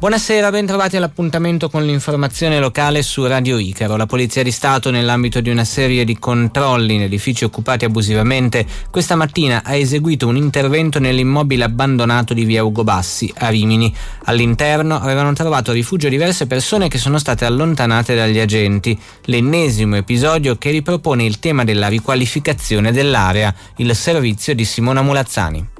Buonasera, bentrovati all'appuntamento con l'informazione locale su Radio Icaro. La Polizia di Stato, nell'ambito di una serie di controlli in edifici occupati abusivamente, questa mattina ha eseguito un intervento nell'immobile abbandonato di via Ugo Bassi, a Rimini. All'interno avevano trovato rifugio diverse persone che sono state allontanate dagli agenti. L'ennesimo episodio che ripropone il tema della riqualificazione dell'area, il servizio di Simona Mulazzani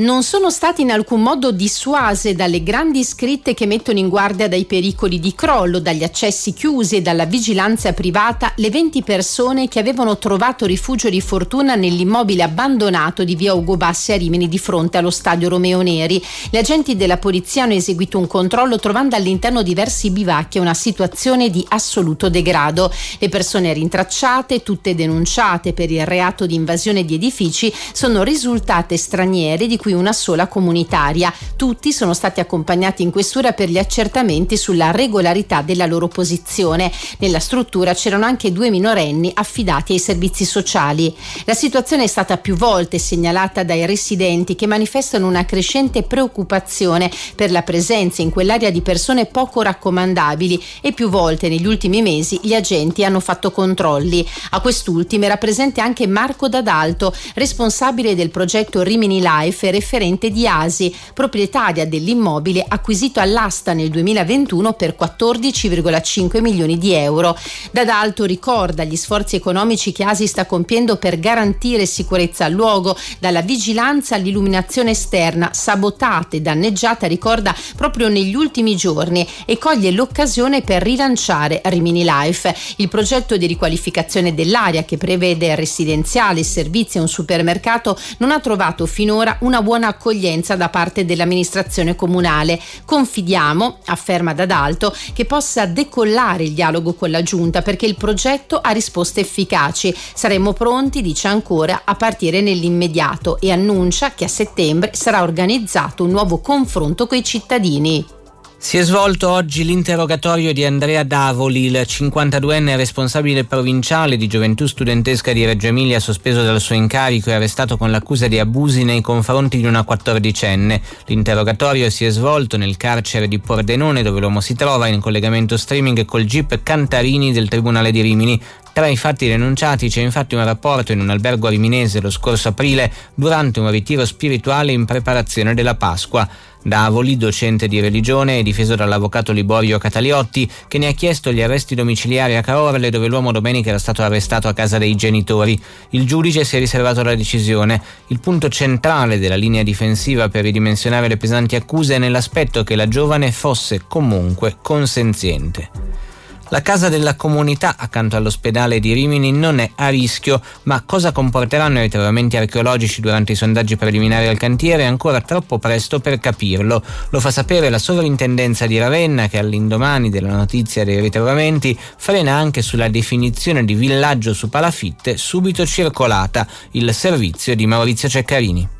non sono state in alcun modo dissuase dalle grandi scritte che mettono in guardia dai pericoli di crollo, dagli accessi chiusi e dalla vigilanza privata le 20 persone che avevano trovato rifugio di fortuna nell'immobile abbandonato di via Ugo Bassi a Rimini di fronte allo stadio Romeo Neri. Gli agenti della polizia hanno eseguito un controllo trovando all'interno diversi bivacchi una situazione di assoluto degrado. Le persone rintracciate, tutte denunciate per il reato di invasione di edifici, sono risultate straniere di cui cui una sola comunitaria. Tutti sono stati accompagnati in questura per gli accertamenti sulla regolarità della loro posizione. Nella struttura c'erano anche due minorenni affidati ai servizi sociali. La situazione è stata più volte segnalata dai residenti che manifestano una crescente preoccupazione per la presenza in quell'area di persone poco raccomandabili e più volte negli ultimi mesi gli agenti hanno fatto controlli. A quest'ultimo era presente anche Marco D'Adalto, responsabile del progetto Rimini Life e referente di Asi, proprietaria dell'immobile acquisito all'asta nel 2021 per 14,5 milioni di euro. D'Adalto ricorda gli sforzi economici che Asi sta compiendo per garantire sicurezza al luogo, dalla vigilanza all'illuminazione esterna, sabotata e danneggiata, ricorda proprio negli ultimi giorni e coglie l'occasione per rilanciare Rimini Life, il progetto di riqualificazione dell'area che prevede residenziali, servizi e un supermercato non ha trovato finora una buona accoglienza da parte dell'amministrazione comunale. Confidiamo, afferma D'Adalto, che possa decollare il dialogo con la Giunta perché il progetto ha risposte efficaci. Saremo pronti, dice ancora, a partire nell'immediato e annuncia che a settembre sarà organizzato un nuovo confronto coi cittadini. Si è svolto oggi l'interrogatorio di Andrea Davoli, il 52enne responsabile provinciale di gioventù studentesca di Reggio Emilia sospeso dal suo incarico e arrestato con l'accusa di abusi nei confronti di una quattordicenne. L'interrogatorio si è svolto nel carcere di Pordenone dove l'uomo si trova in collegamento streaming col GIP Cantarini del Tribunale di Rimini. Tra i fatti denunciati c'è infatti un rapporto in un albergo riminese lo scorso aprile durante un ritiro spirituale in preparazione della Pasqua. Davoli, docente di religione e difeso dall'avvocato Liborio Cataliotti, che ne ha chiesto gli arresti domiciliari a Caorle dove l'uomo domenica era stato arrestato a casa dei genitori. Il giudice si è riservato la decisione. Il punto centrale della linea difensiva per ridimensionare le pesanti accuse è nell'aspetto che la giovane fosse comunque consenziente. La casa della comunità accanto all'ospedale di Rimini non è a rischio, ma cosa comporteranno i ritrovamenti archeologici durante i sondaggi preliminari al cantiere è ancora troppo presto per capirlo. Lo fa sapere la sovrintendenza di Ravenna che all'indomani della notizia dei ritrovamenti frena anche sulla definizione di villaggio su palafitte subito circolata, il servizio di Maurizio Ceccarini.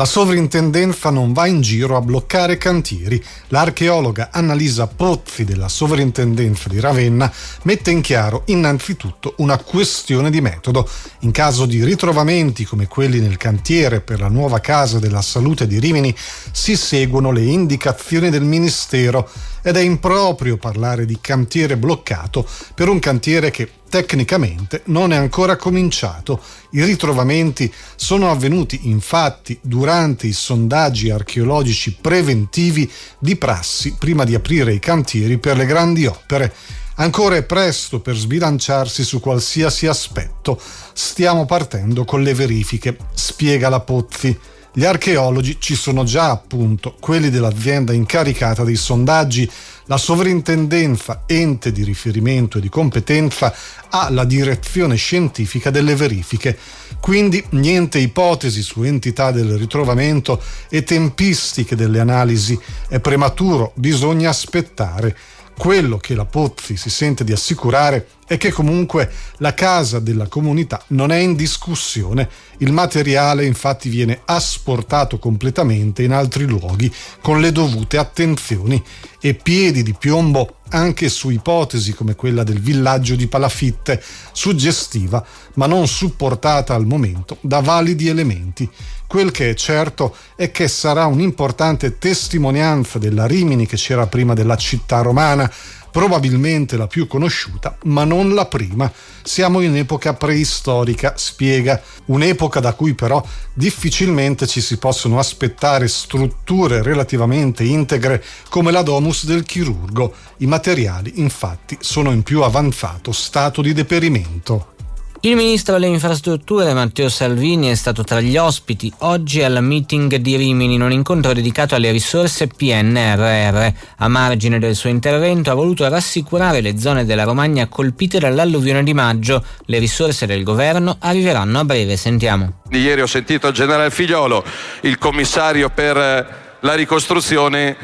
La sovrintendenza non va in giro a bloccare cantieri. L'archeologa Annalisa Pozzi della sovrintendenza di Ravenna mette in chiaro innanzitutto una questione di metodo. In caso di ritrovamenti come quelli nel cantiere per la nuova casa della salute di Rimini si seguono le indicazioni del Ministero ed è improprio parlare di cantiere bloccato per un cantiere che tecnicamente non è ancora cominciato. I ritrovamenti sono avvenuti infatti durante i sondaggi archeologici preventivi di prassi prima di aprire i cantieri per le grandi opere. Ancora è presto per sbilanciarsi su qualsiasi aspetto. Stiamo partendo con le verifiche, spiega la Pozzi. Gli archeologi ci sono già appunto, quelli dell'azienda incaricata dei sondaggi, la sovrintendenza, ente di riferimento e di competenza, ha la direzione scientifica delle verifiche. Quindi niente ipotesi su entità del ritrovamento e tempistiche delle analisi. È prematuro, bisogna aspettare. Quello che la Pozzi si sente di assicurare è che comunque la casa della comunità non è in discussione. Il materiale infatti viene asportato completamente in altri luoghi con le dovute attenzioni e piedi di piombo anche su ipotesi come quella del villaggio di Palafitte, suggestiva ma non supportata al momento da validi elementi. Quel che è certo è che sarà un'importante testimonianza della Rimini che c'era prima della città romana, probabilmente la più conosciuta, ma non la prima. Siamo in epoca preistorica, spiega, un'epoca da cui però difficilmente ci si possono aspettare strutture relativamente integre come la domus del chirurgo. I materiali, infatti, sono in più avanzato stato di deperimento. Il ministro delle infrastrutture Matteo Salvini è stato tra gli ospiti oggi al meeting di Rimini in un incontro dedicato alle risorse PNRR. A margine del suo intervento ha voluto rassicurare le zone della Romagna colpite dall'alluvione di maggio. Le risorse del governo arriveranno a breve. Sentiamo. Ieri ho sentito il generale Figliolo, il commissario per la ricostruzione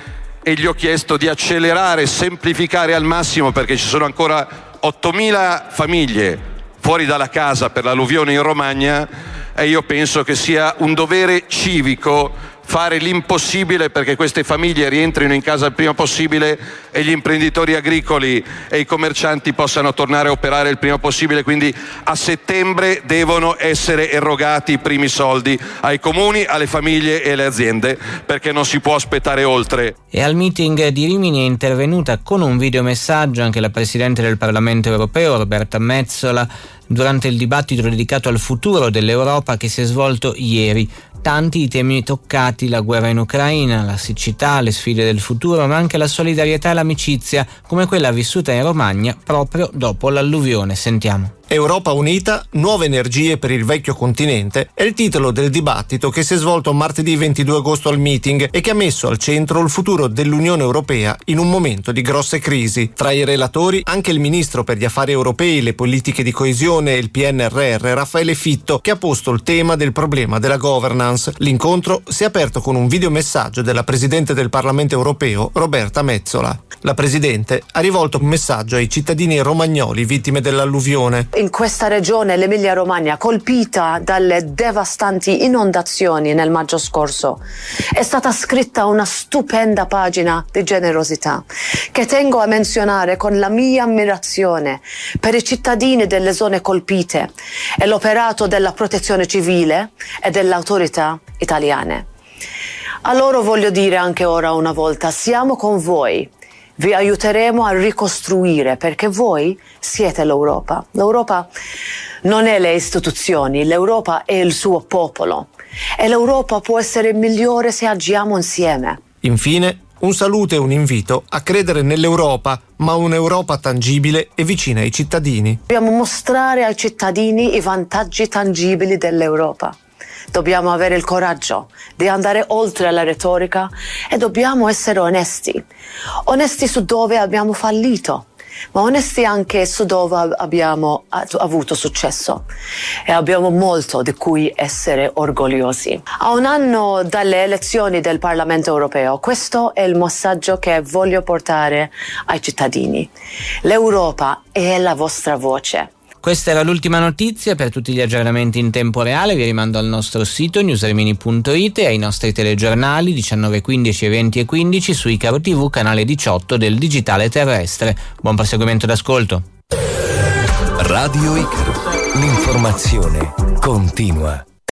e gli ho chiesto di accelerare semplificare al massimo perché ci sono ancora 8.000 famiglie fuori dalla casa per l'alluvione in Romagna e io penso che sia un dovere civico fare l'impossibile perché queste famiglie rientrino in casa il prima possibile e gli imprenditori agricoli e i commercianti possano tornare a operare il prima possibile. Quindi a settembre devono essere erogati i primi soldi ai comuni, alle famiglie e alle aziende perché non si può aspettare oltre. E al meeting di Rimini è intervenuta con un videomessaggio anche la Presidente del Parlamento europeo Roberta Mezzola durante il dibattito dedicato al futuro dell'Europa che si è svolto ieri tanti i temi toccati, la guerra in Ucraina, la siccità, le sfide del futuro, ma anche la solidarietà e l'amicizia, come quella vissuta in Romagna proprio dopo l'alluvione. Sentiamo. Europa Unita, nuove energie per il vecchio continente è il titolo del dibattito che si è svolto martedì 22 agosto al meeting e che ha messo al centro il futuro dell'Unione Europea in un momento di grosse crisi. Tra i relatori anche il ministro per gli affari europei, le politiche di coesione e il PNRR Raffaele Fitto che ha posto il tema del problema della governance. L'incontro si è aperto con un videomessaggio della Presidente del Parlamento europeo Roberta Mezzola. La Presidente ha rivolto un messaggio ai cittadini romagnoli vittime dell'alluvione in questa regione, l'Emilia Romagna, colpita dalle devastanti inondazioni nel maggio scorso, è stata scritta una stupenda pagina di generosità che tengo a menzionare con la mia ammirazione per i cittadini delle zone colpite e l'operato della protezione civile e delle autorità italiane. A loro voglio dire anche ora una volta, siamo con voi vi aiuteremo a ricostruire perché voi siete l'Europa. L'Europa non è le istituzioni, l'Europa è il suo popolo e l'Europa può essere migliore se agiamo insieme. Infine, un saluto e un invito a credere nell'Europa, ma un'Europa tangibile e vicina ai cittadini. Dobbiamo mostrare ai cittadini i vantaggi tangibili dell'Europa dobbiamo avere il coraggio di andare oltre la retorica e dobbiamo essere onesti. Onesti su dove abbiamo fallito, ma onesti anche su dove abbiamo avuto successo e abbiamo molto di cui essere orgogliosi. A un anno dalle elezioni del Parlamento europeo, questo è il messaggio che voglio portare ai cittadini. L'Europa è la vostra voce. Questa era l'ultima notizia, per tutti gli aggiornamenti in tempo reale vi rimando al nostro sito newsarmini.it e ai nostri telegiornali 19, 15 e 20 e 15 su Icaro TV canale 18 del digitale terrestre. Buon proseguimento d'ascolto. Radio Icaro, l'informazione continua.